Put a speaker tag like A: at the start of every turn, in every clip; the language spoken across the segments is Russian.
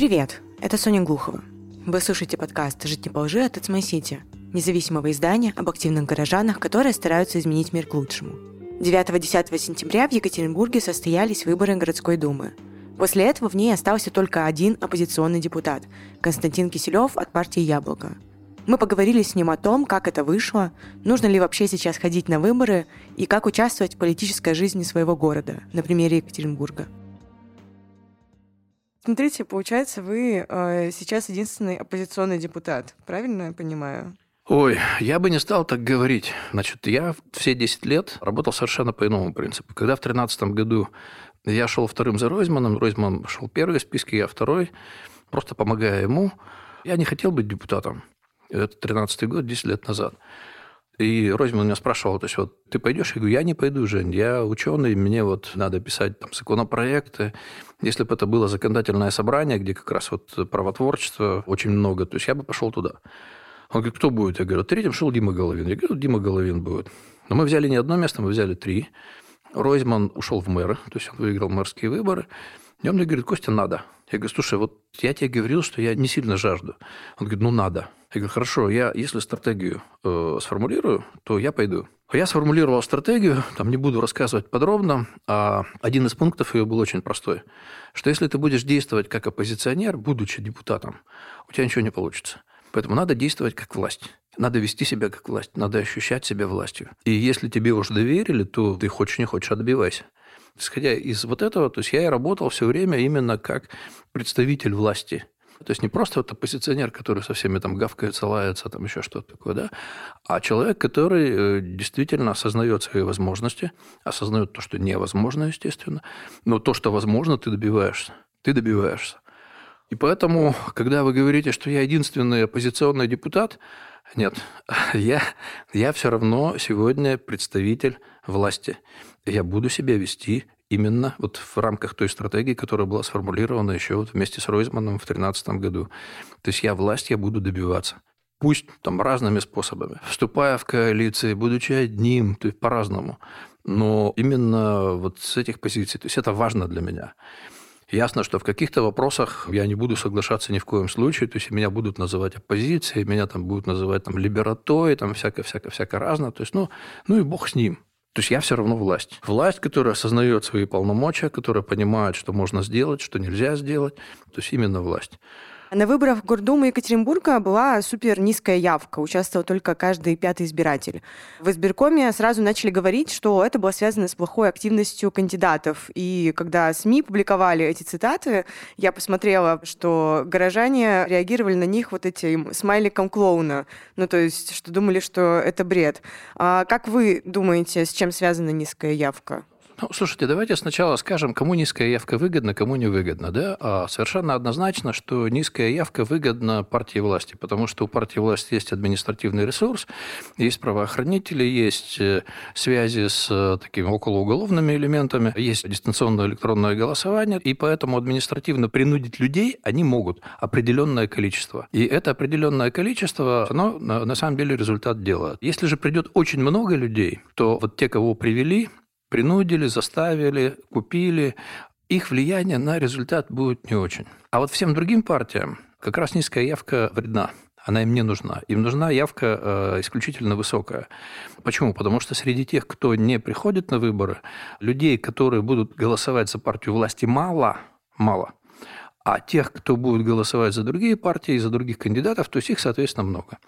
A: привет! Это Соня Глухова. Вы слушаете подкаст «Жить не по лжи» от My City, независимого издания об активных горожанах, которые стараются изменить мир к лучшему. 9-10 сентября в Екатеринбурге состоялись выборы городской думы. После этого в ней остался только один оппозиционный депутат – Константин Киселев от партии «Яблоко». Мы поговорили с ним о том, как это вышло, нужно ли вообще сейчас ходить на выборы и как участвовать в политической жизни своего города, на примере Екатеринбурга. Смотрите, получается, вы э, сейчас единственный оппозиционный депутат, правильно я понимаю?
B: Ой, я бы не стал так говорить. Значит, я все 10 лет работал совершенно по иному принципу. Когда в 2013 году я шел вторым за Ройзманом, Ройзман шел первый в списке, я второй, просто помогая ему, я не хотел быть депутатом. Это 13 год, 10 лет назад. И Ройзман меня спрашивал, то есть вот ты пойдешь? Я говорю, я не пойду, Жень, я ученый, мне вот надо писать там законопроекты. Если бы это было законодательное собрание, где как раз вот правотворчество очень много, то есть я бы пошел туда. Он говорит, кто будет? Я говорю, третьим шел Дима Головин. Я говорю, Дима Головин будет. Но мы взяли не одно место, мы взяли три. Ройзман ушел в мэры, то есть он выиграл мэрские выборы. И он мне говорит, Костя, надо. Я говорю, слушай, вот я тебе говорил, что я не сильно жажду. Он говорит, ну надо. Я говорю, хорошо, я если стратегию э, сформулирую, то я пойду. Я сформулировал стратегию, там не буду рассказывать подробно, а один из пунктов ее был очень простой, что если ты будешь действовать как оппозиционер, будучи депутатом, у тебя ничего не получится. Поэтому надо действовать как власть. Надо вести себя как власть, надо ощущать себя властью. И если тебе уже доверили, то ты хочешь не хочешь, отбивайся. Исходя из вот этого, то есть я и работал все время именно как представитель власти. То есть не просто вот оппозиционер, который со всеми там гавкается, лается, там еще что-то такое, да, а человек, который э, действительно осознает свои возможности, осознает то, что невозможно, естественно, но то, что возможно, ты добиваешься. Ты добиваешься. И поэтому, когда вы говорите, что я единственный оппозиционный депутат, нет, я, я все равно сегодня представитель власти. Я буду себя вести именно вот в рамках той стратегии, которая была сформулирована еще вот вместе с Ройзманом в 2013 году. То есть я власть, я буду добиваться. Пусть там разными способами. Вступая в коалиции, будучи одним, то есть по-разному. Но именно вот с этих позиций, то есть это важно для меня. Ясно, что в каких-то вопросах я не буду соглашаться ни в коем случае, то есть меня будут называть оппозицией, меня там будут называть там либератой, там всякое-всякое-всякое разное, то есть, ну, ну и бог с ним. То есть я все равно власть. Власть, которая осознает свои полномочия, которая понимает, что можно сделать, что нельзя сделать. То есть именно власть.
A: На выборах в Гордуму Екатеринбурга была супер низкая явка. Участвовал только каждый пятый избиратель. В избиркоме сразу начали говорить, что это было связано с плохой активностью кандидатов. И когда СМИ публиковали эти цитаты, я посмотрела, что горожане реагировали на них вот этим смайликом клоуна. Ну, то есть, что думали, что это бред. А как вы думаете, с чем связана низкая явка?
B: Ну, слушайте, давайте сначала скажем, кому низкая явка выгодна, кому не выгодна. Да? А совершенно однозначно, что низкая явка выгодна партии власти, потому что у партии власти есть административный ресурс, есть правоохранители, есть э, связи с э, такими околоуголовными элементами, есть дистанционное электронное голосование, и поэтому административно принудить людей они могут определенное количество. И это определенное количество, оно на самом деле результат делает. Если же придет очень много людей, то вот те, кого привели, принудили, заставили, купили, их влияние на результат будет не очень. А вот всем другим партиям как раз низкая явка вредна. Она им не нужна. Им нужна явка э, исключительно высокая. Почему? Потому что среди тех, кто не приходит на выборы, людей, которые будут голосовать за партию власти, мало, мало. А тех, кто будет голосовать за другие партии, за других кандидатов, то есть их, соответственно, много.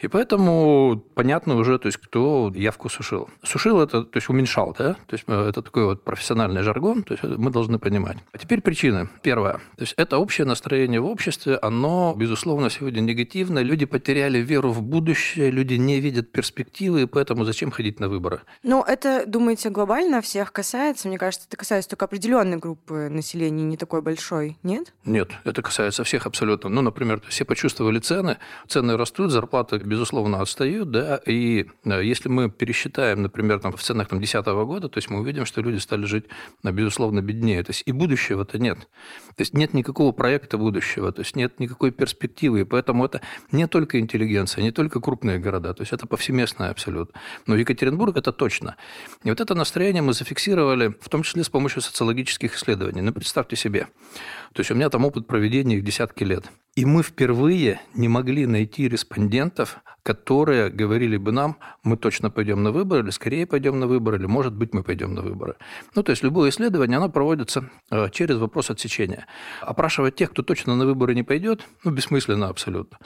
B: И поэтому понятно уже, то есть, кто явку сушил. Сушил это, то есть, уменьшал, да? То есть, э, это такой вот профессиональный жаргон, то есть, мы должны понимать. А теперь причины. Первое. То есть, это общее настроение в обществе, оно, безусловно, сегодня негативное. Люди потеряли веру в будущее, люди не видят перспективы, и поэтому зачем ходить на выборы?
A: Ну, это, думаете, глобально всех касается? Мне кажется, это касается только определенной группы населения, не такой большой, нет?
B: Нет, это касается всех абсолютно. Ну, например, все почувствовали цены, цены растут, зарплаты безусловно, отстают, да, и э, если мы пересчитаем, например, там, в ценах там, 2010 года, то есть мы увидим, что люди стали жить, безусловно, беднее. То есть и будущего-то нет. То есть нет никакого проекта будущего, то есть нет никакой перспективы, и поэтому это не только интеллигенция, не только крупные города, то есть это повсеместное абсолютно. Но Екатеринбург – это точно. И вот это настроение мы зафиксировали, в том числе с помощью социологических исследований. Ну, представьте себе. То есть у меня там опыт проведения их десятки лет. И мы впервые не могли найти респондентов, которые говорили бы нам, мы точно пойдем на выборы, или скорее пойдем на выборы, или, может быть, мы пойдем на выборы. Ну, то есть любое исследование, оно проводится э, через вопрос отсечения. Опрашивать тех, кто точно на выборы не пойдет, ну, бессмысленно абсолютно.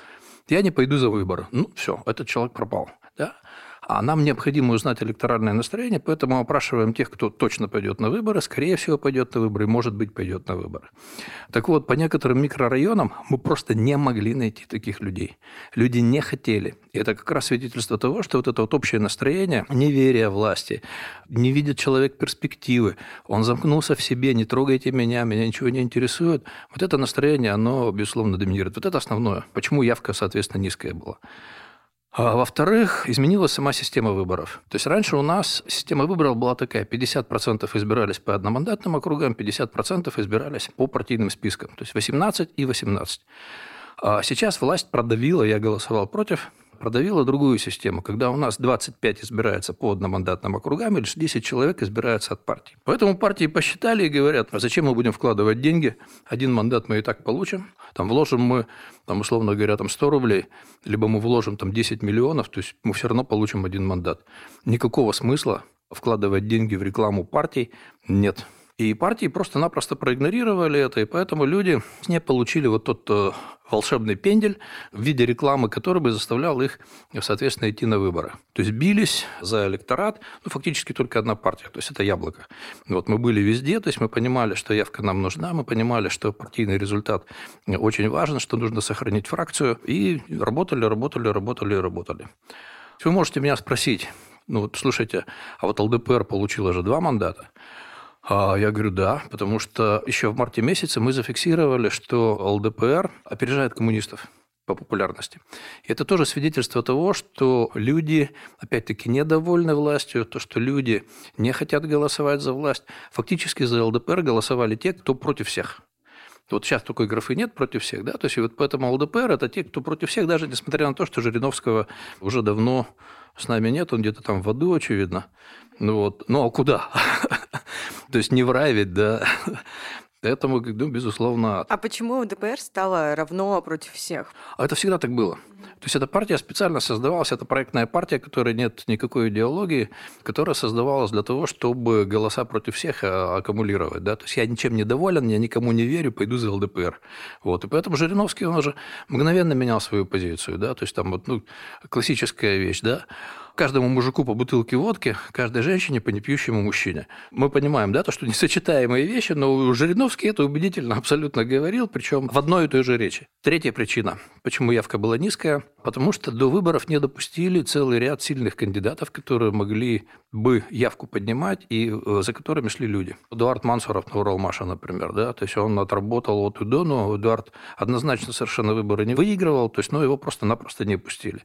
B: Я не пойду за выборы. Ну, все, этот человек пропал. А нам необходимо узнать электоральное настроение, поэтому опрашиваем тех, кто точно пойдет на выборы, скорее всего, пойдет на выборы, может быть, пойдет на выборы. Так вот, по некоторым микрорайонам мы просто не могли найти таких людей. Люди не хотели. И это как раз свидетельство того, что вот это вот общее настроение, неверие власти, не видит человек перспективы, он замкнулся в себе, не трогайте меня, меня ничего не интересует. Вот это настроение, оно, безусловно, доминирует. Вот это основное. Почему явка, соответственно, низкая была. А во-вторых, изменилась сама система выборов. То есть раньше у нас система выборов была такая, 50% избирались по одномандатным округам, 50% избирались по партийным спискам, то есть 18 и 18. А сейчас власть продавила, я голосовал против, продавила другую систему, когда у нас 25 избирается по одномандатным округам, и лишь 10 человек избираются от партии. Поэтому партии посчитали и говорят, а зачем мы будем вкладывать деньги, один мандат мы и так получим, там вложим мы, там, условно говоря, там 100 рублей, либо мы вложим там 10 миллионов, то есть мы все равно получим один мандат. Никакого смысла вкладывать деньги в рекламу партий нет. И партии просто-напросто проигнорировали это, и поэтому люди не получили вот тот э, волшебный пендель в виде рекламы, который бы заставлял их, соответственно, идти на выборы. То есть бились за электорат, ну, фактически только одна партия, то есть это яблоко. Вот мы были везде, то есть мы понимали, что явка нам нужна, мы понимали, что партийный результат очень важен, что нужно сохранить фракцию, и работали, работали, работали, работали. Вы можете меня спросить, ну, вот, слушайте, а вот ЛДПР получила же два мандата, а я говорю, да, потому что еще в марте месяце мы зафиксировали, что ЛДПР опережает коммунистов по популярности. И это тоже свидетельство того, что люди, опять-таки, недовольны властью, то, что люди не хотят голосовать за власть. Фактически за ЛДПР голосовали те, кто против всех. Вот сейчас такой графы нет против всех, да, то есть вот поэтому ЛДПР – это те, кто против всех, даже несмотря на то, что Жириновского уже давно с нами нет, он где-то там в аду, очевидно. Ну вот, ну а куда? То есть не в рай ведь, да. Поэтому, ну, безусловно...
A: А почему ДПР стало равно против всех?
B: А это всегда так было. То есть эта партия специально создавалась, это проектная партия, которой нет никакой идеологии, которая создавалась для того, чтобы голоса против всех а, аккумулировать. Да? То есть я ничем не доволен, я никому не верю, пойду за ЛДПР. Вот. И поэтому Жириновский, он уже мгновенно менял свою позицию. Да? То есть там вот, ну, классическая вещь, да, каждому мужику по бутылке водки, каждой женщине по непьющему мужчине. Мы понимаем, да, то, что несочетаемые вещи, но Жириновский это убедительно абсолютно говорил, причем в одной и той же речи. Третья причина, почему явка была низкая, потому что до выборов не допустили целый ряд сильных кандидатов, которые могли бы явку поднимать и э, за которыми шли люди. Эдуард Мансуров на Уралмаша, например, да, то есть он отработал от УДО, но Эдуард однозначно совершенно выборы не выигрывал, то есть, ну, его просто-напросто не пустили.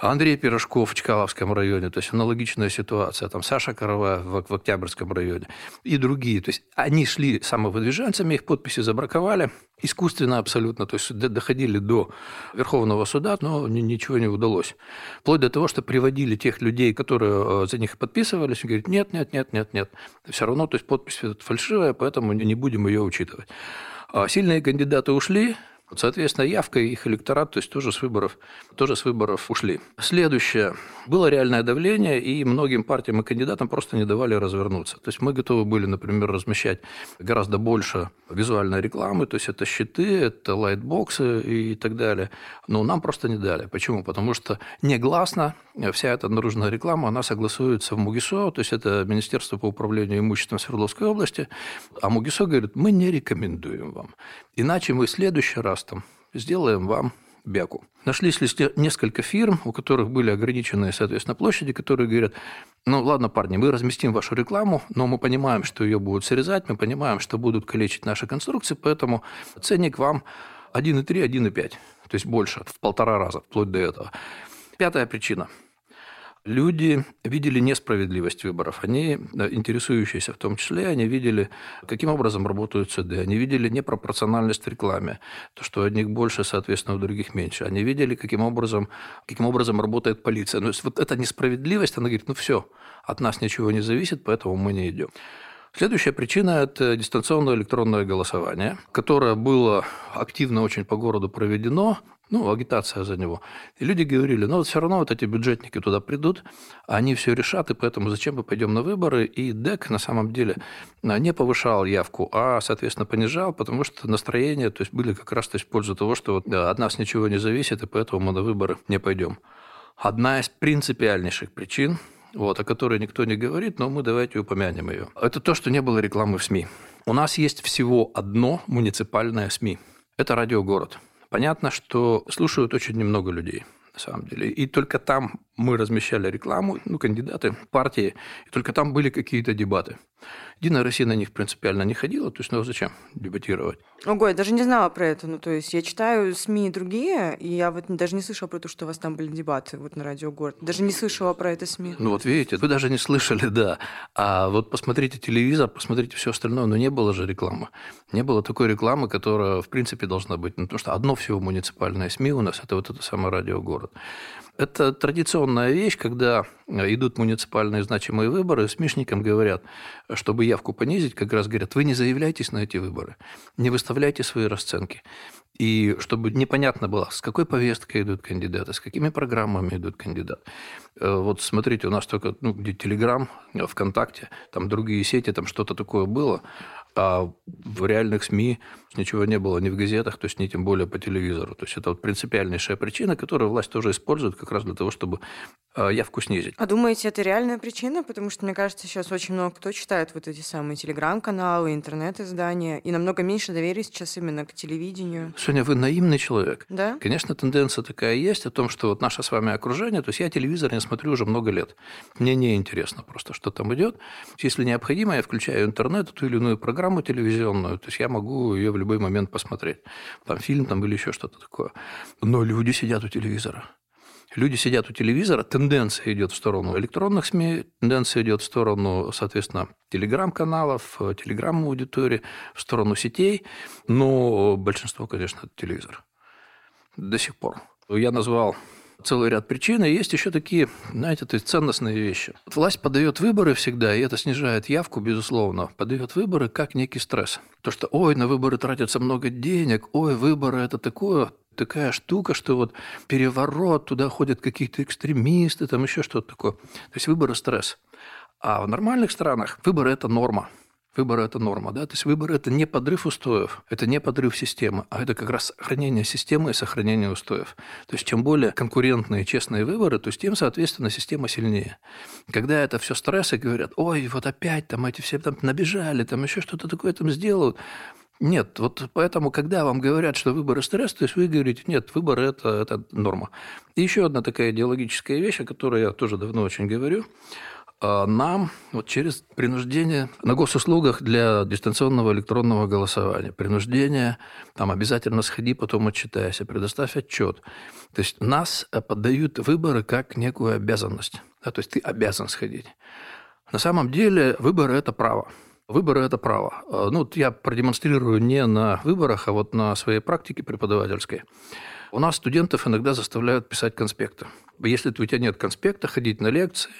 B: Андрей Пирожков в Чкаловском районе, то есть аналогичная ситуация, там Саша Корова в, в Октябрьском районе и другие. То есть они шли самовыдвиженцами, их подписи забраковали, искусственно абсолютно, то есть доходили до Верховного суда, но ничего не удалось. Вплоть до того, что приводили тех людей, которые э, за них подписывались, и говорят, нет, нет, нет, нет, нет. Все равно, то есть подпись фальшивая, поэтому не будем ее учитывать. А сильные кандидаты ушли, Соответственно, явка их электорат, то есть тоже с выборов, тоже с выборов ушли. Следующее. Было реальное давление, и многим партиям и кандидатам просто не давали развернуться. То есть мы готовы были, например, размещать гораздо больше визуальной рекламы, то есть это щиты, это лайтбоксы и так далее. Но нам просто не дали. Почему? Потому что негласно вся эта наружная реклама, она согласуется в МУГИСО, то есть это Министерство по управлению имуществом Свердловской области, а МУГИСО говорит, мы не рекомендуем вам. Иначе мы в следующий раз там сделаем вам бяку. Нашлись ли несколько фирм, у которых были ограниченные, соответственно, площади, которые говорят, ну ладно, парни, мы разместим вашу рекламу, но мы понимаем, что ее будут срезать, мы понимаем, что будут калечить наши конструкции, поэтому ценник вам 1,3, 1,5, то есть больше, в полтора раза, вплоть до этого. Пятая причина – люди видели несправедливость выборов. Они, интересующиеся в том числе, они видели, каким образом работают суды. Они видели непропорциональность в рекламе. То, что одних больше, соответственно, у других меньше. Они видели, каким образом, каким образом работает полиция. То есть вот эта несправедливость, она говорит, ну все, от нас ничего не зависит, поэтому мы не идем. Следующая причина – это дистанционное электронное голосование, которое было активно очень по городу проведено, ну, агитация за него. И люди говорили, ну, вот все равно вот эти бюджетники туда придут, они все решат, и поэтому зачем мы пойдем на выборы? И ДЭК на самом деле а, не повышал явку, а, соответственно, понижал, потому что настроение, то есть были как раз то есть, в пользу того, что вот, да, от нас ничего не зависит, и поэтому мы на выборы не пойдем. Одна из принципиальнейших причин вот, о которой никто не говорит, но мы давайте упомянем ее. Это то, что не было рекламы в СМИ. У нас есть всего одно муниципальное СМИ. Это «Радио Город». Понятно, что слушают очень немного людей на самом деле. И только там мы размещали рекламу, ну, кандидаты, партии, и только там были какие-то дебаты. Единая Россия на них принципиально не ходила, то есть, ну, зачем дебатировать?
A: Ого, я даже не знала про это. Ну, то есть, я читаю СМИ другие, и я вот даже не слышала про то, что у вас там были дебаты вот на радио «Город». Даже не слышала про это СМИ.
B: Ну, вот видите, вы даже не слышали, да. А вот посмотрите телевизор, посмотрите все остальное, но не было же рекламы. Не было такой рекламы, которая, в принципе, должна быть. Ну, потому что одно всего муниципальное СМИ у нас – это вот это самое радио «Город». Это традиционная вещь, когда идут муниципальные значимые выборы, СМИшникам говорят, чтобы явку понизить, как раз говорят, вы не заявляйтесь на эти выборы, не выставляйте свои расценки. И чтобы непонятно было, с какой повесткой идут кандидаты, с какими программами идут кандидаты. Э, вот смотрите, у нас только ну, где Телеграм, ВКонтакте, там другие сети, там что-то такое было, а в реальных СМИ ничего не было ни в газетах, то есть ни тем более по телевизору. То есть это вот принципиальнейшая причина, которую власть тоже использует как раз для того, чтобы а, явку снизить.
A: А думаете, это реальная причина? Потому что, мне кажется, сейчас очень много кто читает вот эти самые телеграм-каналы, интернет-издания, и намного меньше доверия сейчас именно к телевидению.
B: Соня, вы наивный человек.
A: Да?
B: Конечно, тенденция такая есть о том, что вот наше с вами окружение, то есть я телевизор не смотрю уже много лет. Мне не интересно просто, что там идет. Если необходимо, я включаю интернет, ту или иную программу телевизионную, то есть я могу ее в любой момент посмотреть. Там фильм там или еще что-то такое. Но люди сидят у телевизора. Люди сидят у телевизора, тенденция идет в сторону электронных СМИ, тенденция идет в сторону, соответственно, телеграм-каналов, телеграм-аудитории, в сторону сетей, но большинство, конечно, телевизор. До сих пор. Я назвал целый ряд причин, и есть еще такие, знаете, то есть ценностные вещи. Власть подает выборы всегда, и это снижает явку, безусловно. Подает выборы как некий стресс. То, что, ой, на выборы тратится много денег, ой, выборы – это такое, такая штука, что вот переворот, туда ходят какие-то экстремисты, там еще что-то такое. То есть выборы – стресс. А в нормальных странах выборы – это норма. Выбор – это норма. Да? То есть выбор – это не подрыв устоев, это не подрыв системы, а это как раз сохранение системы и сохранение устоев. То есть чем более конкурентные, честные выборы, то есть тем, соответственно, система сильнее. Когда это все стрессы, говорят, ой, вот опять там эти все там набежали, там еще что-то такое там сделают, нет, вот поэтому, когда вам говорят, что выборы стресс, то есть вы говорите, нет, выборы это, – это норма. И еще одна такая идеологическая вещь, о которой я тоже давно очень говорю – нам вот через принуждение на госуслугах для дистанционного электронного голосования, принуждение, там обязательно сходи, потом отчитайся, предоставь отчет. То есть нас поддают выборы как некую обязанность. Да, то есть ты обязан сходить. На самом деле выборы – это право. Выборы – это право. А, ну, я продемонстрирую не на выборах, а вот на своей практике преподавательской. У нас студентов иногда заставляют писать конспекты. Если у тебя нет конспекта, ходить на лекции,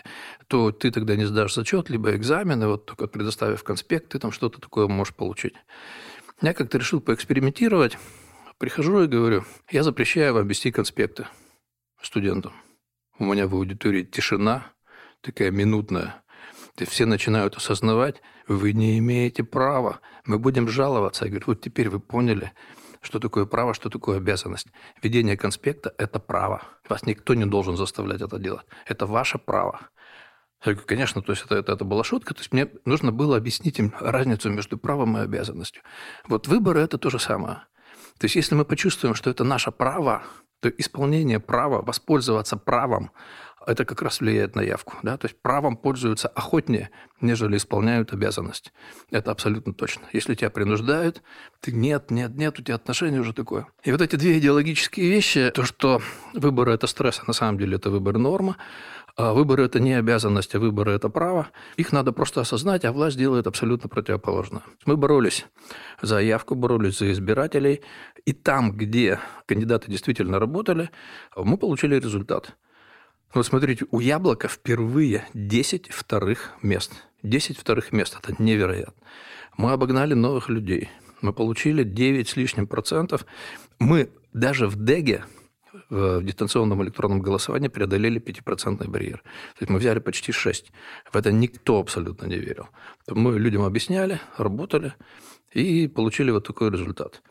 B: то ты тогда не сдашь зачет, либо экзамены, вот только предоставив конспект, ты там что-то такое можешь получить. Я как-то решил поэкспериментировать. Прихожу и говорю, я запрещаю вам вести конспекты студентам. У меня в аудитории тишина, такая минутная. И все начинают осознавать, вы не имеете права, мы будем жаловаться. Я говорю, вот теперь вы поняли, что такое право, что такое обязанность. Ведение конспекта – это право. Вас никто не должен заставлять это делать. Это ваше право. Конечно, то есть это, это, это была шутка. То есть мне нужно было объяснить им разницу между правом и обязанностью. Вот выборы – это то же самое. То есть если мы почувствуем, что это наше право, то исполнение права, воспользоваться правом, это как раз влияет на явку. Да? То есть правом пользуются охотнее, нежели исполняют обязанность. Это абсолютно точно. Если тебя принуждают, ты нет, нет, нет, у тебя отношение уже такое. И вот эти две идеологические вещи, то, что выборы – это стресс, а на самом деле это выбор норма, а выборы – это не обязанность, а выборы – это право. Их надо просто осознать, а власть делает абсолютно противоположное. Мы боролись за явку, боролись за избирателей. И там, где кандидаты действительно работали, мы получили результат. Вот смотрите, у Яблока впервые 10 вторых мест. 10 вторых мест – это невероятно. Мы обогнали новых людей. Мы получили 9 с лишним процентов. Мы даже в ДЭГе в дистанционном электронном голосовании преодолели 5% барьер. То есть мы взяли почти 6. В это никто абсолютно не верил. Мы людям объясняли, работали и получили вот такой результат.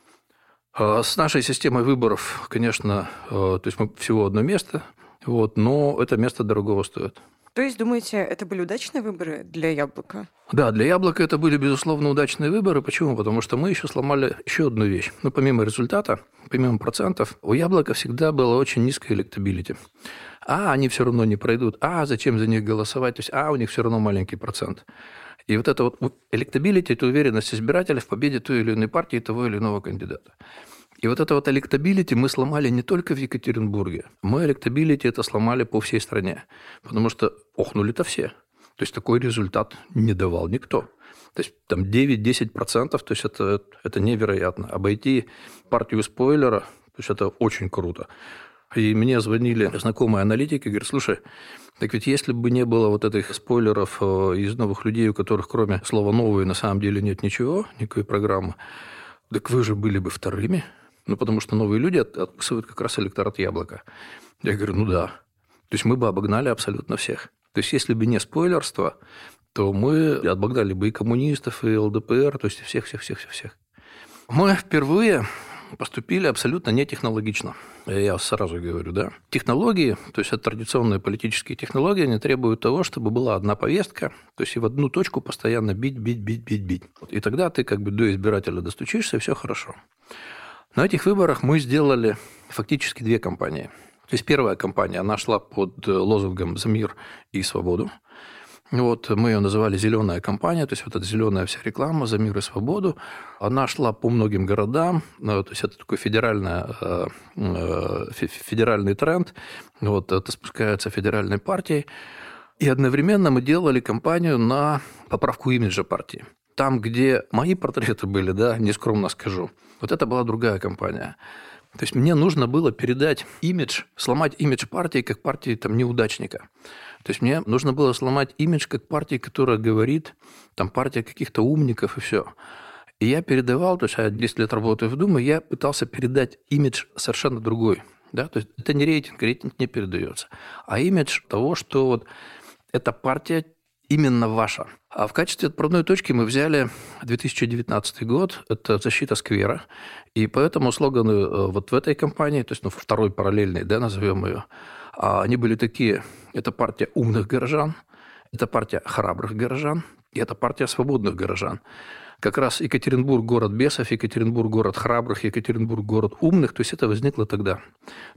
B: А с нашей системой выборов, конечно, э, то есть мы всего одно место, вот, но это место дорогого стоит.
A: То есть, думаете, это были удачные выборы для яблока?
B: Да, для яблока это были, безусловно, удачные выборы. Почему? Потому что мы еще сломали еще одну вещь. Ну, помимо результата, помимо процентов, у яблока всегда было очень низкое электабилити. А, они все равно не пройдут. А, зачем за них голосовать? То есть, а, у них все равно маленький процент. И вот это вот electability – это уверенность избирателя в победе той или иной партии, того или иного кандидата. И вот это вот electability мы сломали не только в Екатеринбурге. Мы electability это сломали по всей стране. Потому что охнули-то все. То есть такой результат не давал никто. То есть там 9-10%, то есть это, это невероятно. Обойти партию спойлера, то есть это очень круто. И мне звонили знакомые аналитики, говорят, слушай, так ведь если бы не было вот этих спойлеров э, из новых людей, у которых кроме слова «новые» на самом деле нет ничего, никакой программы, так вы же были бы вторыми. Ну, потому что новые люди отписывают как раз электорат яблока. Я говорю, ну да. То есть мы бы обогнали абсолютно всех. То есть если бы не спойлерство, то мы обогнали бы и коммунистов, и ЛДПР, то есть всех-всех-всех-всех. Мы впервые поступили абсолютно нетехнологично. Я сразу говорю, да. Технологии, то есть это традиционные политические технологии, они требуют того, чтобы была одна повестка, то есть и в одну точку постоянно бить, бить, бить, бить, бить. И тогда ты как бы до избирателя достучишься, и все хорошо. На этих выборах мы сделали фактически две кампании. То есть первая кампания, она шла под лозунгом «За мир и свободу». Вот мы ее называли «Зеленая кампания», то есть вот эта зеленая вся реклама «За мир и свободу». Она шла по многим городам, ну, то есть это такой федеральный, э, э, федеральный тренд, вот это спускается федеральной партией. И одновременно мы делали кампанию на поправку имиджа партии. Там, где мои портреты были, да, нескромно скажу, вот это была другая компания. То есть мне нужно было передать имидж, сломать имидж партии как партии там, неудачника. То есть мне нужно было сломать имидж как партии, которая говорит, там партия каких-то умников и все. И я передавал, то есть я 10 лет работаю в Думе, я пытался передать имидж совершенно другой. Да? То есть это не рейтинг, рейтинг не передается. А имидж того, что вот эта партия именно ваша. А в качестве отправной точки мы взяли 2019 год, это защита сквера, и поэтому слоганы э, вот в этой компании, то есть ну, второй параллельный, да, назовем ее, а они были такие, это партия умных горожан, это партия храбрых горожан, и это партия свободных горожан. Как раз Екатеринбург – город бесов, Екатеринбург – город храбрых, Екатеринбург – город умных, то есть это возникло тогда.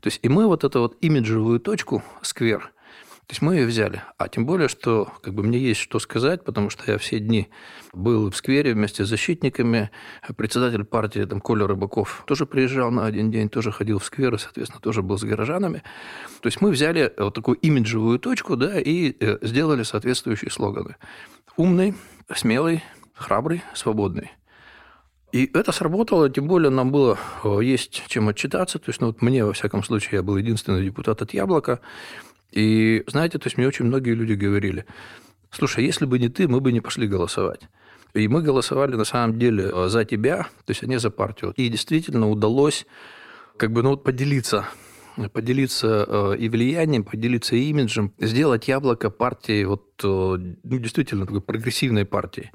B: То есть и мы вот эту вот имиджевую точку, сквер – то есть мы ее взяли. А тем более, что как бы мне есть что сказать, потому что я все дни был в сквере вместе с защитниками. Председатель партии там, Коля Рыбаков тоже приезжал на один день, тоже ходил в сквер и, соответственно, тоже был с горожанами. То есть мы взяли вот такую имиджевую точку да, и э, сделали соответствующие слоганы. Умный, смелый, храбрый, свободный. И это сработало, тем более нам было э, есть чем отчитаться. То есть, ну, вот мне, во всяком случае, я был единственный депутат от «Яблока», и знаете, то есть мне очень многие люди говорили, слушай, если бы не ты, мы бы не пошли голосовать. И мы голосовали на самом деле э, за тебя, то есть а не за партию. И действительно удалось как бы ну, вот поделиться поделиться э, и влиянием, поделиться имиджем, сделать яблоко партии, вот, э, ну, действительно, такой прогрессивной партии.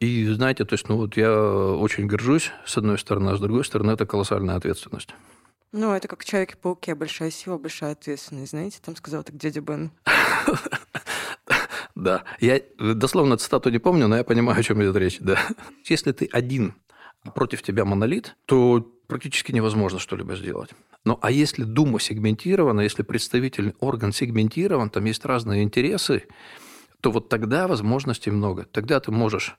B: И знаете, то есть, ну, вот я очень горжусь, с одной стороны, а с другой стороны, это колоссальная ответственность.
A: Ну, это как Человек-пауке. Большая сила, большая ответственность. Знаете, там сказал так дядя Бен.
B: Да. Я дословно цитату не помню, но я понимаю, о чем идет речь. Да. Если ты один, а против тебя монолит, то практически невозможно что-либо сделать. Ну, а если Дума сегментирована, если представительный орган сегментирован, там есть разные интересы, то вот тогда возможностей много. Тогда ты можешь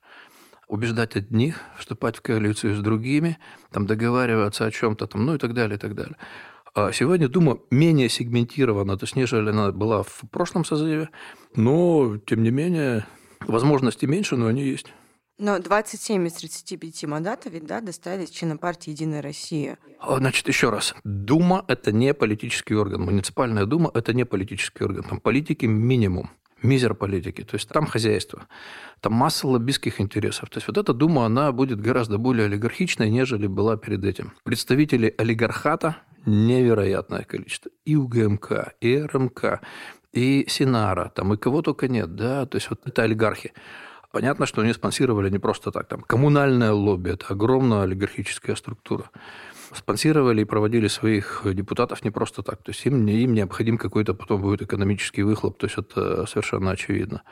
B: убеждать одних, вступать в коалицию с другими, там, договариваться о чем-то, там, ну и так далее, и так далее. А сегодня Дума менее сегментирована, то есть, нежели она была в прошлом созыве, но, тем не менее, возможностей меньше, но они есть.
A: Но 27 из 35 мандатов ведь, да, достались членам партии «Единая Россия».
B: А, значит, еще раз. Дума – это не политический орган. Муниципальная дума – это не политический орган. Там политики минимум. Мизер политики. То есть там хозяйство. Там масса лоббистских интересов. То есть вот эта дума, она будет гораздо более олигархичной, нежели была перед этим. Представители олигархата невероятное количество. И УГМК, и РМК, и Синара, там, и кого только нет. Да? То есть вот это олигархи. Понятно, что они спонсировали не просто так. Там коммунальное лобби – это огромная олигархическая структура. Спонсировали и проводили своих депутатов не просто так. То есть им, им необходим какой-то потом будет экономический выхлоп. То есть это совершенно очевидно.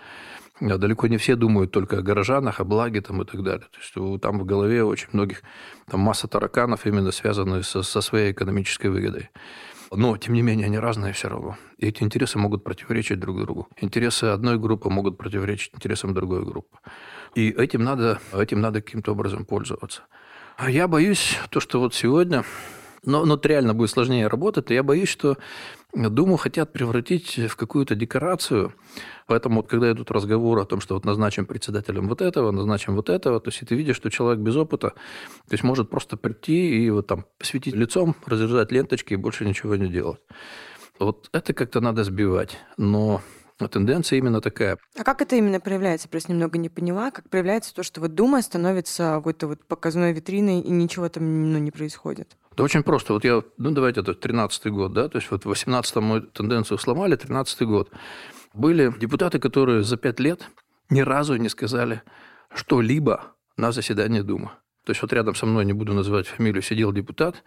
B: Далеко не все думают только о горожанах, о благе там, и так далее. То есть там в голове очень многих там масса тараканов, именно связанные со, со своей экономической выгодой. Но, тем не менее, они разные все равно. И эти интересы могут противоречить друг другу. Интересы одной группы могут противоречить интересам другой группы. И этим надо, этим надо каким-то образом пользоваться. А я боюсь, то, что вот сегодня но, но реально будет сложнее работать. Я боюсь, что Думу хотят превратить в какую-то декорацию. Поэтому, вот, когда идут разговоры о том, что вот назначим председателем вот этого, назначим вот этого, то есть и ты видишь, что человек без опыта, то есть может просто прийти и вот там светить лицом, разрезать ленточки и больше ничего не делать. Вот это как-то надо сбивать. Но а тенденция именно такая.
A: А как это именно проявляется? Просто немного не поняла. Как проявляется то, что вот Дума становится какой-то вот показной витриной, и ничего там ну, не происходит?
B: Да очень просто. Вот я, ну давайте, это 13-й год, да, то есть вот в 18-м мы тенденцию сломали, 13-й год. Были депутаты, которые за пять лет ни разу не сказали что-либо на заседании Думы. То есть вот рядом со мной, не буду называть фамилию, сидел депутат,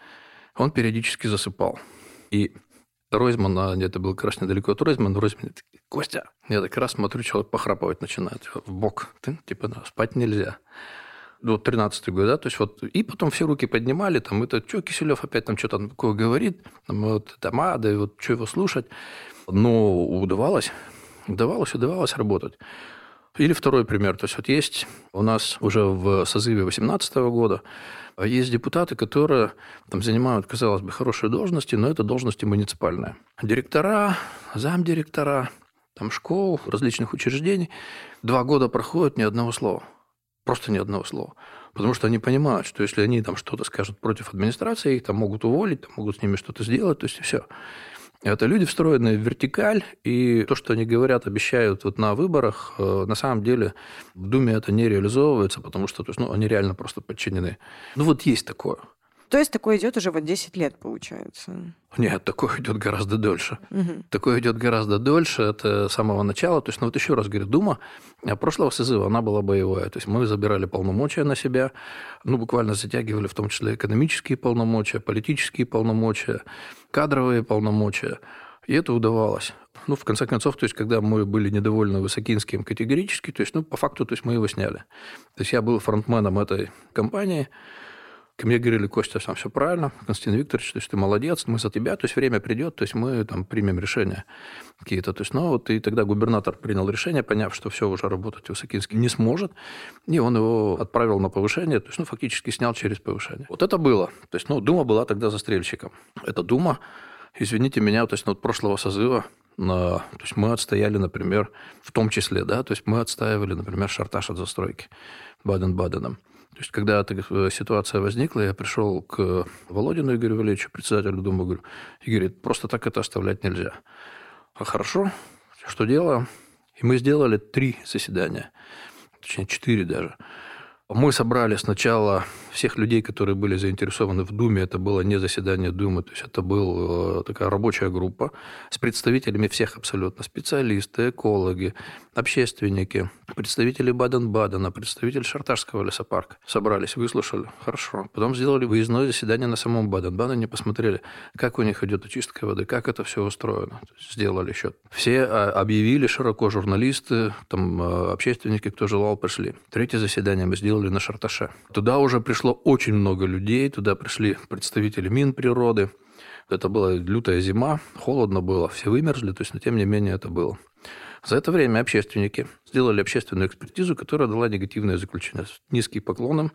B: он периодически засыпал. И Ройзман, а это был как раз недалеко от Ройзмана, Ройзман Костя, я так раз смотрю, человек похрапывать начинает в бок. Ты, типа, да, спать нельзя. Вот 13 год, да, то есть вот, и потом все руки поднимали, там, это, что Киселев опять там что-то такое говорит, там, вот, там, а, да, вот, что его слушать. Но удавалось, удавалось, удавалось работать. Или второй пример. То есть вот есть у нас уже в созыве 2018 года есть депутаты, которые там занимают, казалось бы, хорошие должности, но это должности муниципальные. Директора, замдиректора, там школ, различных учреждений. Два года проходят ни одного слова. Просто ни одного слова. Потому что они понимают, что если они там что-то скажут против администрации, их там могут уволить, там могут с ними что-то сделать, то есть и все. Это люди, встроенные в вертикаль, и то, что они говорят, обещают вот на выборах, э, на самом деле в Думе это не реализовывается, потому что то есть, ну, они реально просто подчинены. Ну вот есть такое.
A: То есть такое идет уже вот 10 лет, получается?
B: Нет, такое идет гораздо дольше. Угу. Такое идет гораздо дольше, это с самого начала. То есть, ну вот еще раз говорю, Дума прошлого созыва, она была боевая. То есть мы забирали полномочия на себя, ну буквально затягивали в том числе экономические полномочия, политические полномочия, кадровые полномочия. И это удавалось. Ну, в конце концов, то есть, когда мы были недовольны Высокинским категорически, то есть, ну, по факту, то есть, мы его сняли. То есть, я был фронтменом этой компании, Ко мне говорили, Костя, сам все правильно, Константин Викторович, то есть ты молодец, мы за тебя, то есть время придет, то есть мы там примем решения какие-то. То есть, ну, вот и тогда губернатор принял решение, поняв, что все уже работать Высокинский не сможет, и он его отправил на повышение, то есть, ну, фактически снял через повышение. Вот это было. То есть, ну, Дума была тогда застрельщиком. Это Дума, извините меня, то есть, ну, от прошлого созыва на, то есть мы отстояли, например, в том числе, да, то есть мы отстаивали, например, шартаж от застройки Баден-Баденом. То есть, когда эта ситуация возникла, я пришел к Володину Игорю Валерьевичу, председателю Думы, говорю, Игорь, просто так это оставлять нельзя. А хорошо, что делаем? И мы сделали три заседания, точнее, четыре даже. Мы собрали сначала всех людей, которые были заинтересованы в Думе. Это было не заседание Думы, то есть это была э, такая рабочая группа с представителями всех абсолютно. Специалисты, экологи, общественники, представители Баден-Бадена, представитель Шарташского лесопарка. Собрались, выслушали. Хорошо. Потом сделали выездное заседание на самом Баден-Бадене, посмотрели, как у них идет очистка воды, как это все устроено. Сделали счет. Все объявили широко, журналисты, там, э, общественники, кто желал, пришли. Третье заседание мы сделали на Шарташе. Туда уже пришло очень много людей, туда пришли представители Минприроды, Это была лютая зима, холодно было, все вымерзли, то есть, но тем не менее это было. За это время общественники сделали общественную экспертизу, которая дала негативное заключение. Низкий поклон им,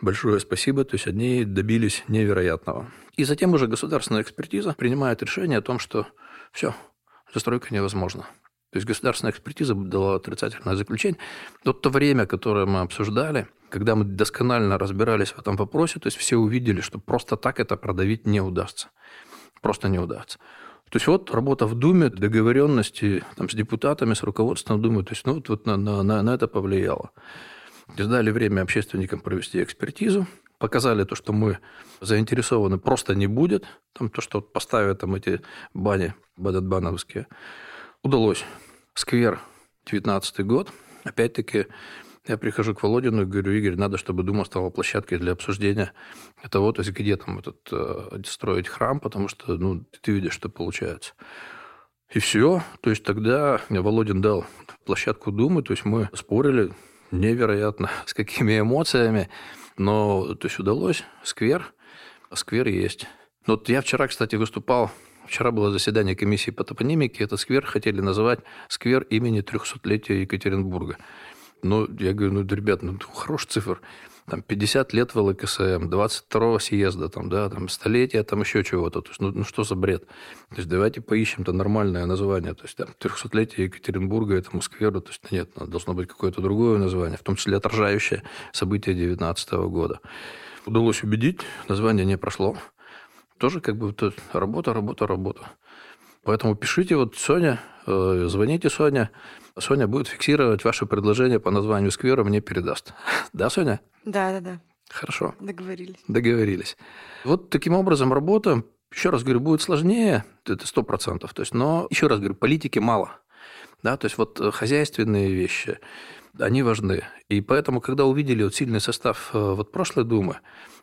B: большое спасибо, то есть они добились невероятного. И затем уже государственная экспертиза принимает решение о том, что все, застройка невозможна. То есть государственная экспертиза дала отрицательное заключение. Вот то время, которое мы обсуждали, когда мы досконально разбирались в этом вопросе, то есть все увидели, что просто так это продавить не удастся. Просто не удастся. То есть вот работа в Думе, договоренности там, с депутатами, с руководством Думы, то есть ну, вот, вот на, на, на это повлияло. Дали время общественникам провести экспертизу, показали то, что мы заинтересованы, просто не будет. Там то, что поставят там эти бани, бадатбановские. Удалось. Сквер, 19 год. Опять-таки, я прихожу к Володину и говорю, Игорь, надо, чтобы Дума стала площадкой для обсуждения того, то есть где там этот, э, строить храм, потому что ну, ты видишь, что получается. И все. То есть тогда Володин дал площадку Думы, то есть мы спорили невероятно, с какими эмоциями, но то есть удалось. Сквер, сквер есть. Вот я вчера, кстати, выступал Вчера было заседание комиссии по топонимике. Этот сквер хотели называть сквер имени 300-летия Екатеринбурга. Ну, я говорю, ну, ребят, ну, хороший цифр. Там 50 лет в ЛКСМ, 22 съезда, там, да, там, столетия, там еще чего-то. То есть, ну, ну, что за бред? То есть, давайте поищем-то нормальное название. То есть, там, 300-летие Екатеринбурга этому скверу. То есть, нет, должно быть какое-то другое название, в том числе отражающее события 19 года. Удалось убедить, название не прошло. Тоже как бы работа, работа, работа. Поэтому пишите вот Соня, э, звоните Соня, Соня будет фиксировать ваше предложение по названию сквера, мне передаст. Да, Соня?
A: Да, да, да.
B: Хорошо.
A: Договорились.
B: Договорились. Вот таким образом работа, еще раз говорю, будет сложнее, это сто процентов. То есть, но еще раз говорю, политики мало. Да, то есть вот э, хозяйственные вещи, они важны. И поэтому, когда увидели вот сильный состав э, вот прошлой Думы,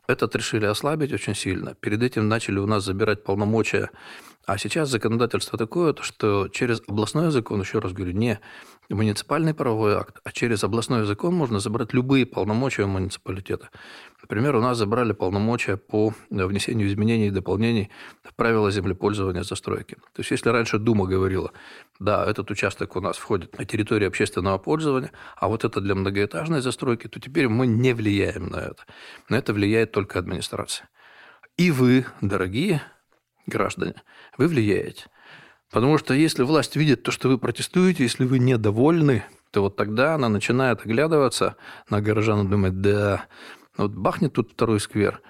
B: этот решили ослабить очень сильно. Перед этим начали у нас забирать полномочия а сейчас законодательство такое, что через областной закон, еще раз говорю, не муниципальный правовой акт, а через областной закон можно забрать любые полномочия муниципалитета. Например, у нас забрали полномочия по внесению изменений и дополнений в правила землепользования застройки. То есть, если раньше Дума говорила, да, этот участок у нас входит на территорию общественного пользования, а вот это для многоэтажной застройки, то теперь мы не влияем на это. На это влияет только администрация. И вы, дорогие граждане, вы влияете. Потому что если власть видит то, что вы протестуете, если вы недовольны, то вот тогда она начинает оглядываться на горожан и думать, да, вот бахнет тут второй сквер.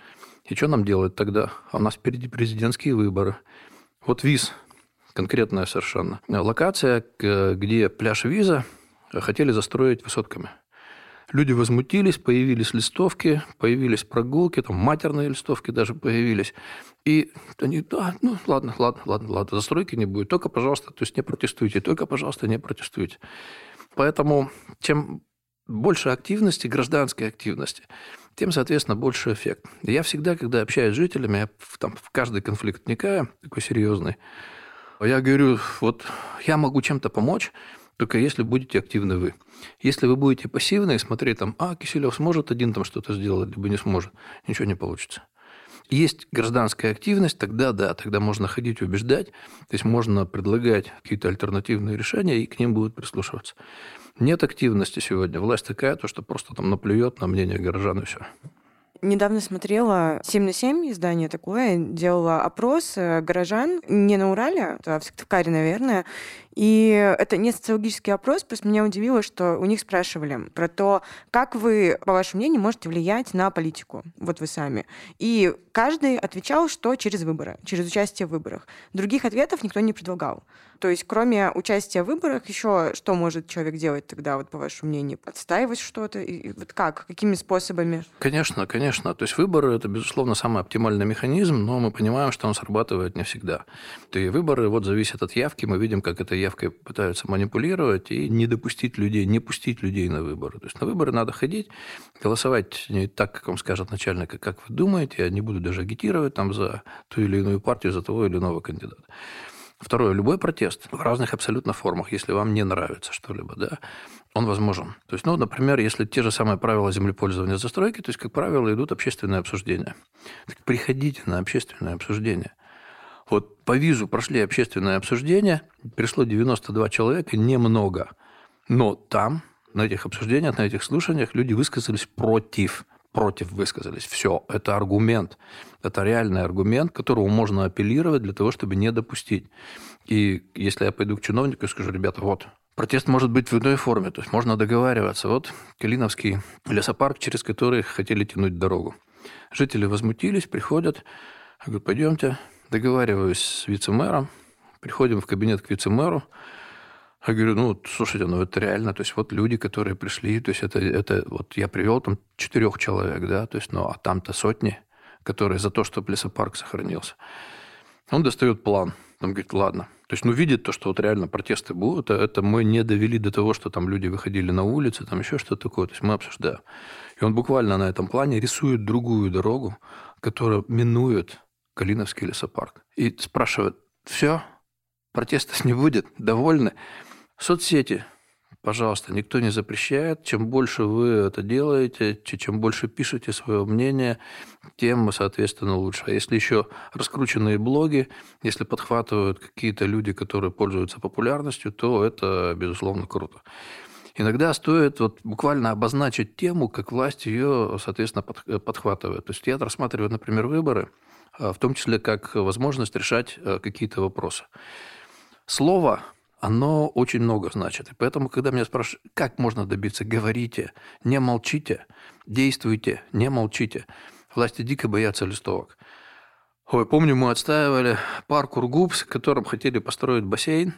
B: И что нам делать тогда? А у нас впереди президентские выборы. Вот ВИЗ, конкретная совершенно. Локация, где пляж Виза хотели застроить высотками – Люди возмутились, появились листовки, появились прогулки, там матерные листовки даже появились. И они, да, ну ладно, ладно, ладно, ладно, застройки не будет. Только, пожалуйста, то есть не протестуйте, только, пожалуйста, не протестуйте. Поэтому чем больше активности, гражданской активности, тем, соответственно, больше эффект. Я всегда, когда общаюсь с жителями, я там, в каждый конфликт вникаю, такой серьезный, я говорю, вот я могу чем-то помочь, только если будете активны вы. Если вы будете пассивны и смотреть там, а, Киселев сможет один там что-то сделать, либо не сможет, ничего не получится. Есть гражданская активность, тогда да, тогда можно ходить убеждать, то есть можно предлагать какие-то альтернативные решения, и к ним будут прислушиваться. Нет активности сегодня. Власть такая, то, что просто там наплюет на мнение горожан и все
A: недавно смотрела 7 на 7 издание такое, делала опрос э, горожан не на Урале, а в Сыктывкаре, наверное, и это не социологический опрос, просто меня удивило, что у них спрашивали про то, как вы, по вашему мнению, можете влиять на политику, вот вы сами. И каждый отвечал, что через выборы, через участие в выборах. Других ответов никто не предлагал. То есть, кроме участия в выборах, еще что может человек делать тогда, вот по вашему мнению? Отстаивать что-то? И вот как? Какими способами?
B: Конечно, конечно. То есть выборы – это, безусловно, самый оптимальный механизм, но мы понимаем, что он срабатывает не всегда. И выборы вот зависят от явки. Мы видим, как этой явкой пытаются манипулировать и не допустить людей, не пустить людей на выборы. То есть на выборы надо ходить, голосовать не так, как вам скажет начальник, как вы думаете. Я не буду даже агитировать там за ту или иную партию, за того или иного кандидата. Второе, любой протест в разных абсолютно формах, если вам не нравится что-либо, да, он возможен. То есть, ну, например, если те же самые правила землепользования застройки, то есть, как правило, идут общественные обсуждения. Так приходите на общественное обсуждение. Вот по визу прошли общественное обсуждение, пришло 92 человека, немного. Но там, на этих обсуждениях, на этих слушаниях люди высказались против против высказались. Все, это аргумент. Это реальный аргумент, к которому можно апеллировать для того, чтобы не допустить. И если я пойду к чиновнику и скажу, ребята, вот, протест может быть в иной форме, то есть можно договариваться. Вот Калиновский лесопарк, через который хотели тянуть дорогу. Жители возмутились, приходят, я говорю, пойдемте, договариваюсь с вице-мэром, приходим в кабинет к вице-мэру, я говорю, ну, слушайте, ну это реально, то есть вот люди, которые пришли, то есть это, это вот я привел там четырех человек, да, то есть, ну, а там-то сотни, которые за то, чтобы лесопарк сохранился. Он достает план, он говорит, ладно. То есть, ну, видит то, что вот реально протесты будут, а это мы не довели до того, что там люди выходили на улицы, там еще что-то такое. То есть, мы обсуждаем. И он буквально на этом плане рисует другую дорогу, которая минует Калиновский лесопарк. И спрашивает, все, протестов не будет, довольны? Соцсети, пожалуйста, никто не запрещает. Чем больше вы это делаете, чем больше пишете свое мнение, тем, соответственно, лучше. А если еще раскрученные блоги, если подхватывают какие-то люди, которые пользуются популярностью, то это, безусловно, круто. Иногда стоит вот буквально обозначить тему, как власть ее, соответственно, подхватывает. То есть я рассматриваю, например, выборы, в том числе как возможность решать а, какие-то вопросы. Слово оно очень много значит. И поэтому, когда меня спрашивают, как можно добиться, говорите, не молчите, действуйте, не молчите. Власти дико боятся листовок. Ой, помню, мы отстаивали парк Ургупс, в котором хотели построить бассейн.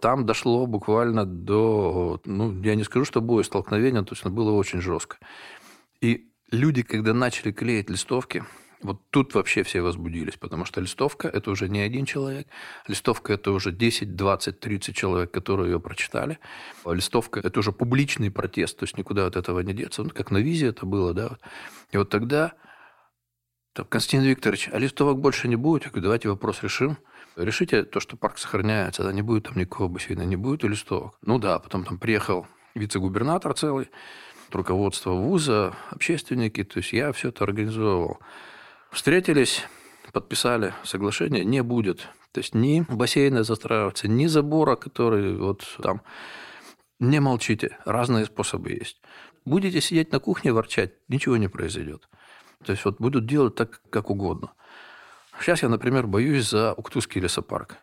B: Там дошло буквально до, ну, я не скажу, что было столкновение, точно было очень жестко. И люди, когда начали клеить листовки, вот тут вообще все возбудились, потому что листовка – это уже не один человек. Листовка – это уже 10, 20, 30 человек, которые ее прочитали. Листовка – это уже публичный протест, то есть никуда от этого не деться. Ну, как на визе это было, да. И вот тогда там, Константин Викторович, а листовок больше не будет? Я говорю, давайте вопрос решим. Решите то, что парк сохраняется, да не будет там никакого бассейна, не будет и листовок. Ну да, потом там приехал вице-губернатор целый, руководство вуза, общественники, то есть я все это организовывал. Встретились, подписали соглашение, не будет. То есть ни бассейна застраиваться, ни забора, который вот там. Не молчите, разные способы есть. Будете сидеть на кухне ворчать, ничего не произойдет. То есть вот будут делать так, как угодно. Сейчас я, например, боюсь за Уктузский лесопарк.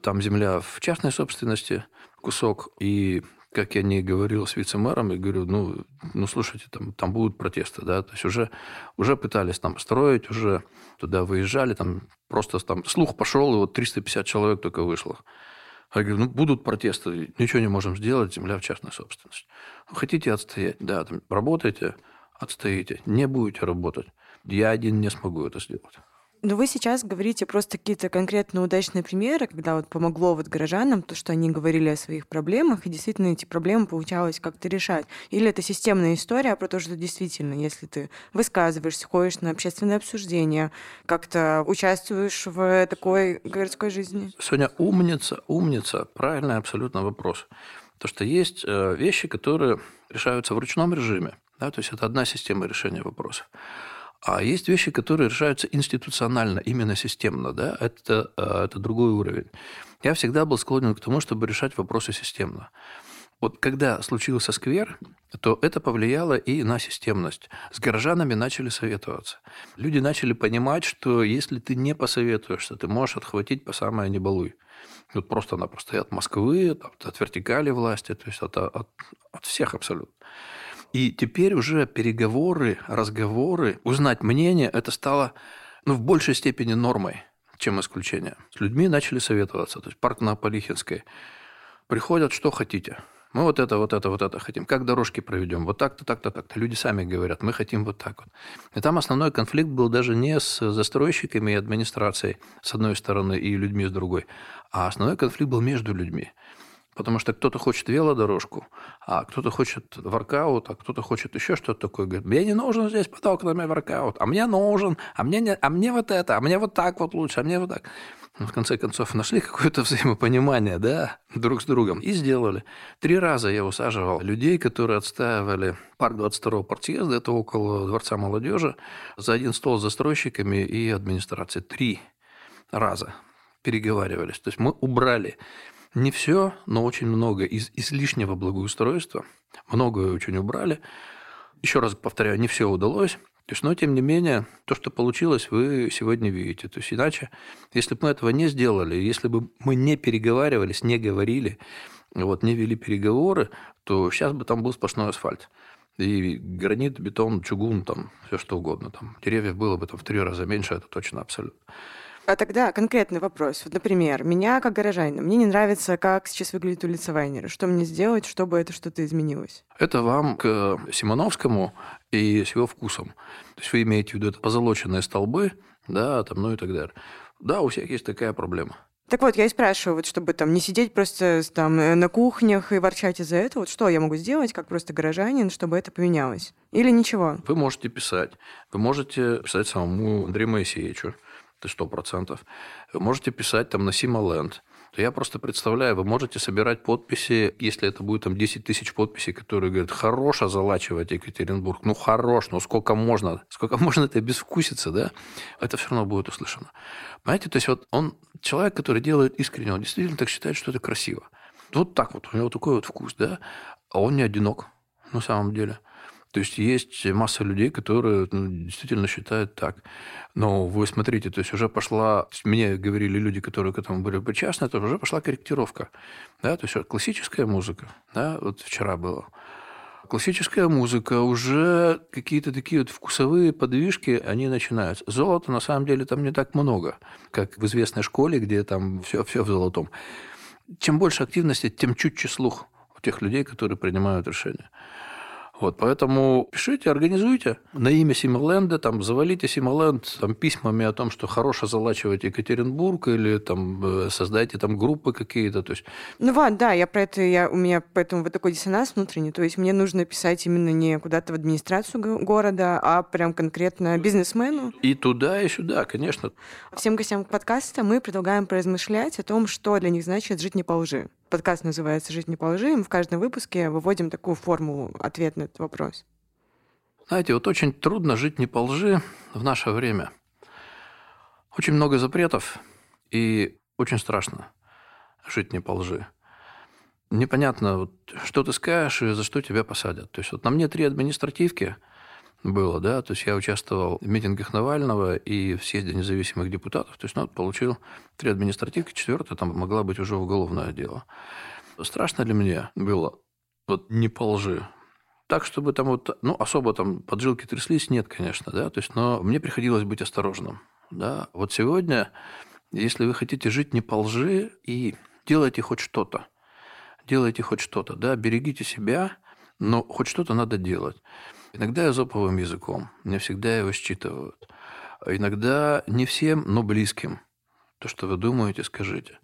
B: Там земля в частной собственности, кусок, и как я не говорил с вице-мэром, и говорю, ну, ну слушайте, там, там будут протесты, да, то есть уже, уже пытались там строить, уже туда выезжали, там просто там слух пошел, и вот 350 человек только вышло. Я говорю, ну, будут протесты, ничего не можем сделать, земля в частной собственности. Хотите отстоять? Да, там, работайте, отстоите. Не будете работать. Я один не смогу это сделать.
A: Но вы сейчас говорите просто какие-то конкретно удачные примеры, когда вот помогло вот горожанам то, что они говорили о своих проблемах, и действительно эти проблемы получалось как-то решать. Или это системная история про то, что действительно, если ты высказываешься, ходишь на общественное обсуждение, как-то участвуешь в такой городской жизни?
B: Соня, умница, умница. Правильный абсолютно вопрос. То, что есть э, вещи, которые решаются в ручном режиме. Да, то есть это одна система решения вопросов. А есть вещи, которые решаются институционально, именно системно. Да? Это, э, это другой уровень. Я всегда был склонен к тому, чтобы решать вопросы системно. Вот когда случился сквер, то это повлияло и на системность. С горожанами начали советоваться. Люди начали понимать, что если ты не посоветуешься, ты можешь отхватить по самое не балуй. Вот просто-напросто и от Москвы, от вертикали власти, то есть от, от, от всех абсолютно. И теперь уже переговоры, разговоры, узнать мнение, это стало ну, в большей степени нормой, чем исключение. С людьми начали советоваться. То есть парк на Полихинской. Приходят, что хотите. Мы вот это, вот это, вот это хотим. Как дорожки проведем? Вот так-то, так-то, так-то. Люди сами говорят, мы хотим вот так вот. И там основной конфликт был даже не с застройщиками и администрацией, с одной стороны, и людьми с другой, а основной конфликт был между людьми. Потому что кто-то хочет велодорожку, а кто-то хочет воркаут, а кто-то хочет еще что-то такое. Говорит, мне не нужен здесь под окнами воркаут, а мне нужен, а мне, не, а мне вот это, а мне вот так вот лучше, а мне вот так. Ну, в конце концов, нашли какое-то взаимопонимание, да, друг с другом, и сделали. Три раза я усаживал людей, которые отстаивали парк 22-го партсъезда, это около Дворца молодежи, за один стол с застройщиками и администрацией. Три раза. переговаривались. То есть мы убрали не все, но очень много из излишнего благоустройства. Многое очень убрали. Еще раз повторяю, не все удалось. То есть, но тем не менее, то, что получилось, вы сегодня видите. То есть, иначе, если бы мы этого не сделали, если бы мы не переговаривались, не говорили, вот, не вели переговоры, то сейчас бы там был сплошной асфальт. И гранит, бетон, чугун, там, все что угодно. Там, деревьев было бы там в три раза меньше, это точно абсолютно.
A: А тогда конкретный вопрос. Вот, например, меня как горожанина, мне не нравится, как сейчас выглядит улица Вайнера. Что мне сделать, чтобы это что-то изменилось?
B: Это вам к Симоновскому и с его вкусом. То есть вы имеете в виду это позолоченные столбы, да, там, ну и так далее. Да, у всех есть такая проблема.
A: Так вот, я и спрашиваю, вот чтобы там не сидеть просто там э, на кухнях и ворчать из-за этого, вот что я могу сделать, как просто горожанин, чтобы это поменялось? Или ничего?
B: Вы можете писать. Вы можете писать самому Андрею Моисеевичу это сто процентов. Можете писать там на Симоленд. То я просто представляю, вы можете собирать подписи, если это будет там 10 тысяч подписей, которые говорят, хорош озалачивать Екатеринбург, ну хорош, ну сколько можно, сколько можно это безвкуситься, да? Это все равно будет услышано. Понимаете, то есть вот он человек, который делает искренне, он действительно так считает, что это красиво. Вот так вот, у него такой вот вкус, да? А он не одинок на самом деле. То есть есть масса людей, которые ну, действительно считают так. Но вы смотрите, то есть уже пошла, мне говорили люди, которые к этому были причастны, то уже пошла корректировка. Да? То есть классическая музыка, да, вот вчера было. Классическая музыка, уже какие-то такие вот вкусовые подвижки, они начинаются. Золота, на самом деле, там не так много, как в известной школе, где там все, все в золотом. Чем больше активности, тем чутче слух у тех людей, которые принимают решения. Вот, поэтому пишите, организуйте на имя Симоленда, там, завалите Симоленд там, письмами о том, что хорошо залачивать Екатеринбург, или там, э, создайте там группы какие-то. То есть...
A: Ну вот, да, я про это, я, у меня поэтому вот такой диссонанс внутренний. То есть мне нужно писать именно не куда-то в администрацию города, а прям конкретно бизнесмену.
B: И туда, и сюда, конечно.
A: Всем гостям подкаста мы предлагаем поразмышлять о том, что для них значит жить не по лжи. Подкаст называется «Жить не по лжи». Мы в каждом выпуске выводим такую формулу, ответ на этот вопрос.
B: Знаете, вот очень трудно жить не по лжи в наше время. Очень много запретов, и очень страшно жить не по лжи. Непонятно, вот, что ты скажешь и за что тебя посадят. То есть вот на мне три административки – было, да, то есть я участвовал в митингах Навального и в съезде независимых депутатов, то есть ну, получил три административки, четвертая там могла быть уже уголовное дело. Страшно для меня было вот не по лжи. Так, чтобы там вот, ну, особо там поджилки тряслись, нет, конечно, да, то есть, но мне приходилось быть осторожным, да. Вот сегодня, если вы хотите жить не по лжи и делайте хоть что-то, делайте хоть что-то, да, берегите себя, но хоть что-то надо делать. Иногда эзоповым языком, не всегда его считывают. Иногда не всем, но близким. То, что вы думаете, скажите.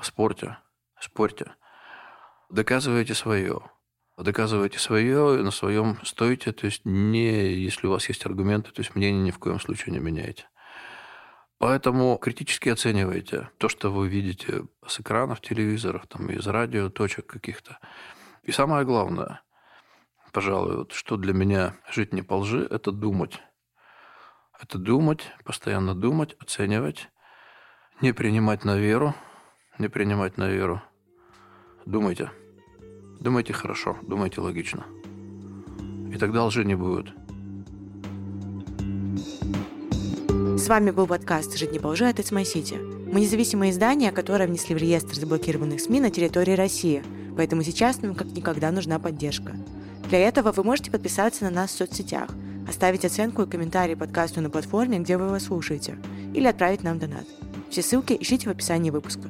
B: Спорьте, спорьте. Доказывайте свое. Доказывайте свое, на своем стойте. То есть, не, если у вас есть аргументы, то есть мнение ни в коем случае не меняйте. Поэтому критически оценивайте то, что вы видите с экранов телевизоров, там, из радио, точек каких-то. И самое главное – пожалуй, вот что для меня жить не по лжи, это думать. Это думать, постоянно думать, оценивать, не принимать на веру, не принимать на веру. Думайте. Думайте хорошо, думайте логично. И тогда лжи не будет.
A: С вами был подкаст «Жить не по лжи» от My City. Мы независимое издание, которое внесли в реестр заблокированных СМИ на территории России, поэтому сейчас нам как никогда нужна поддержка – для этого вы можете подписаться на нас в соцсетях, оставить оценку и комментарий подкасту на платформе, где вы его слушаете, или отправить нам донат. Все ссылки ищите в описании выпуска.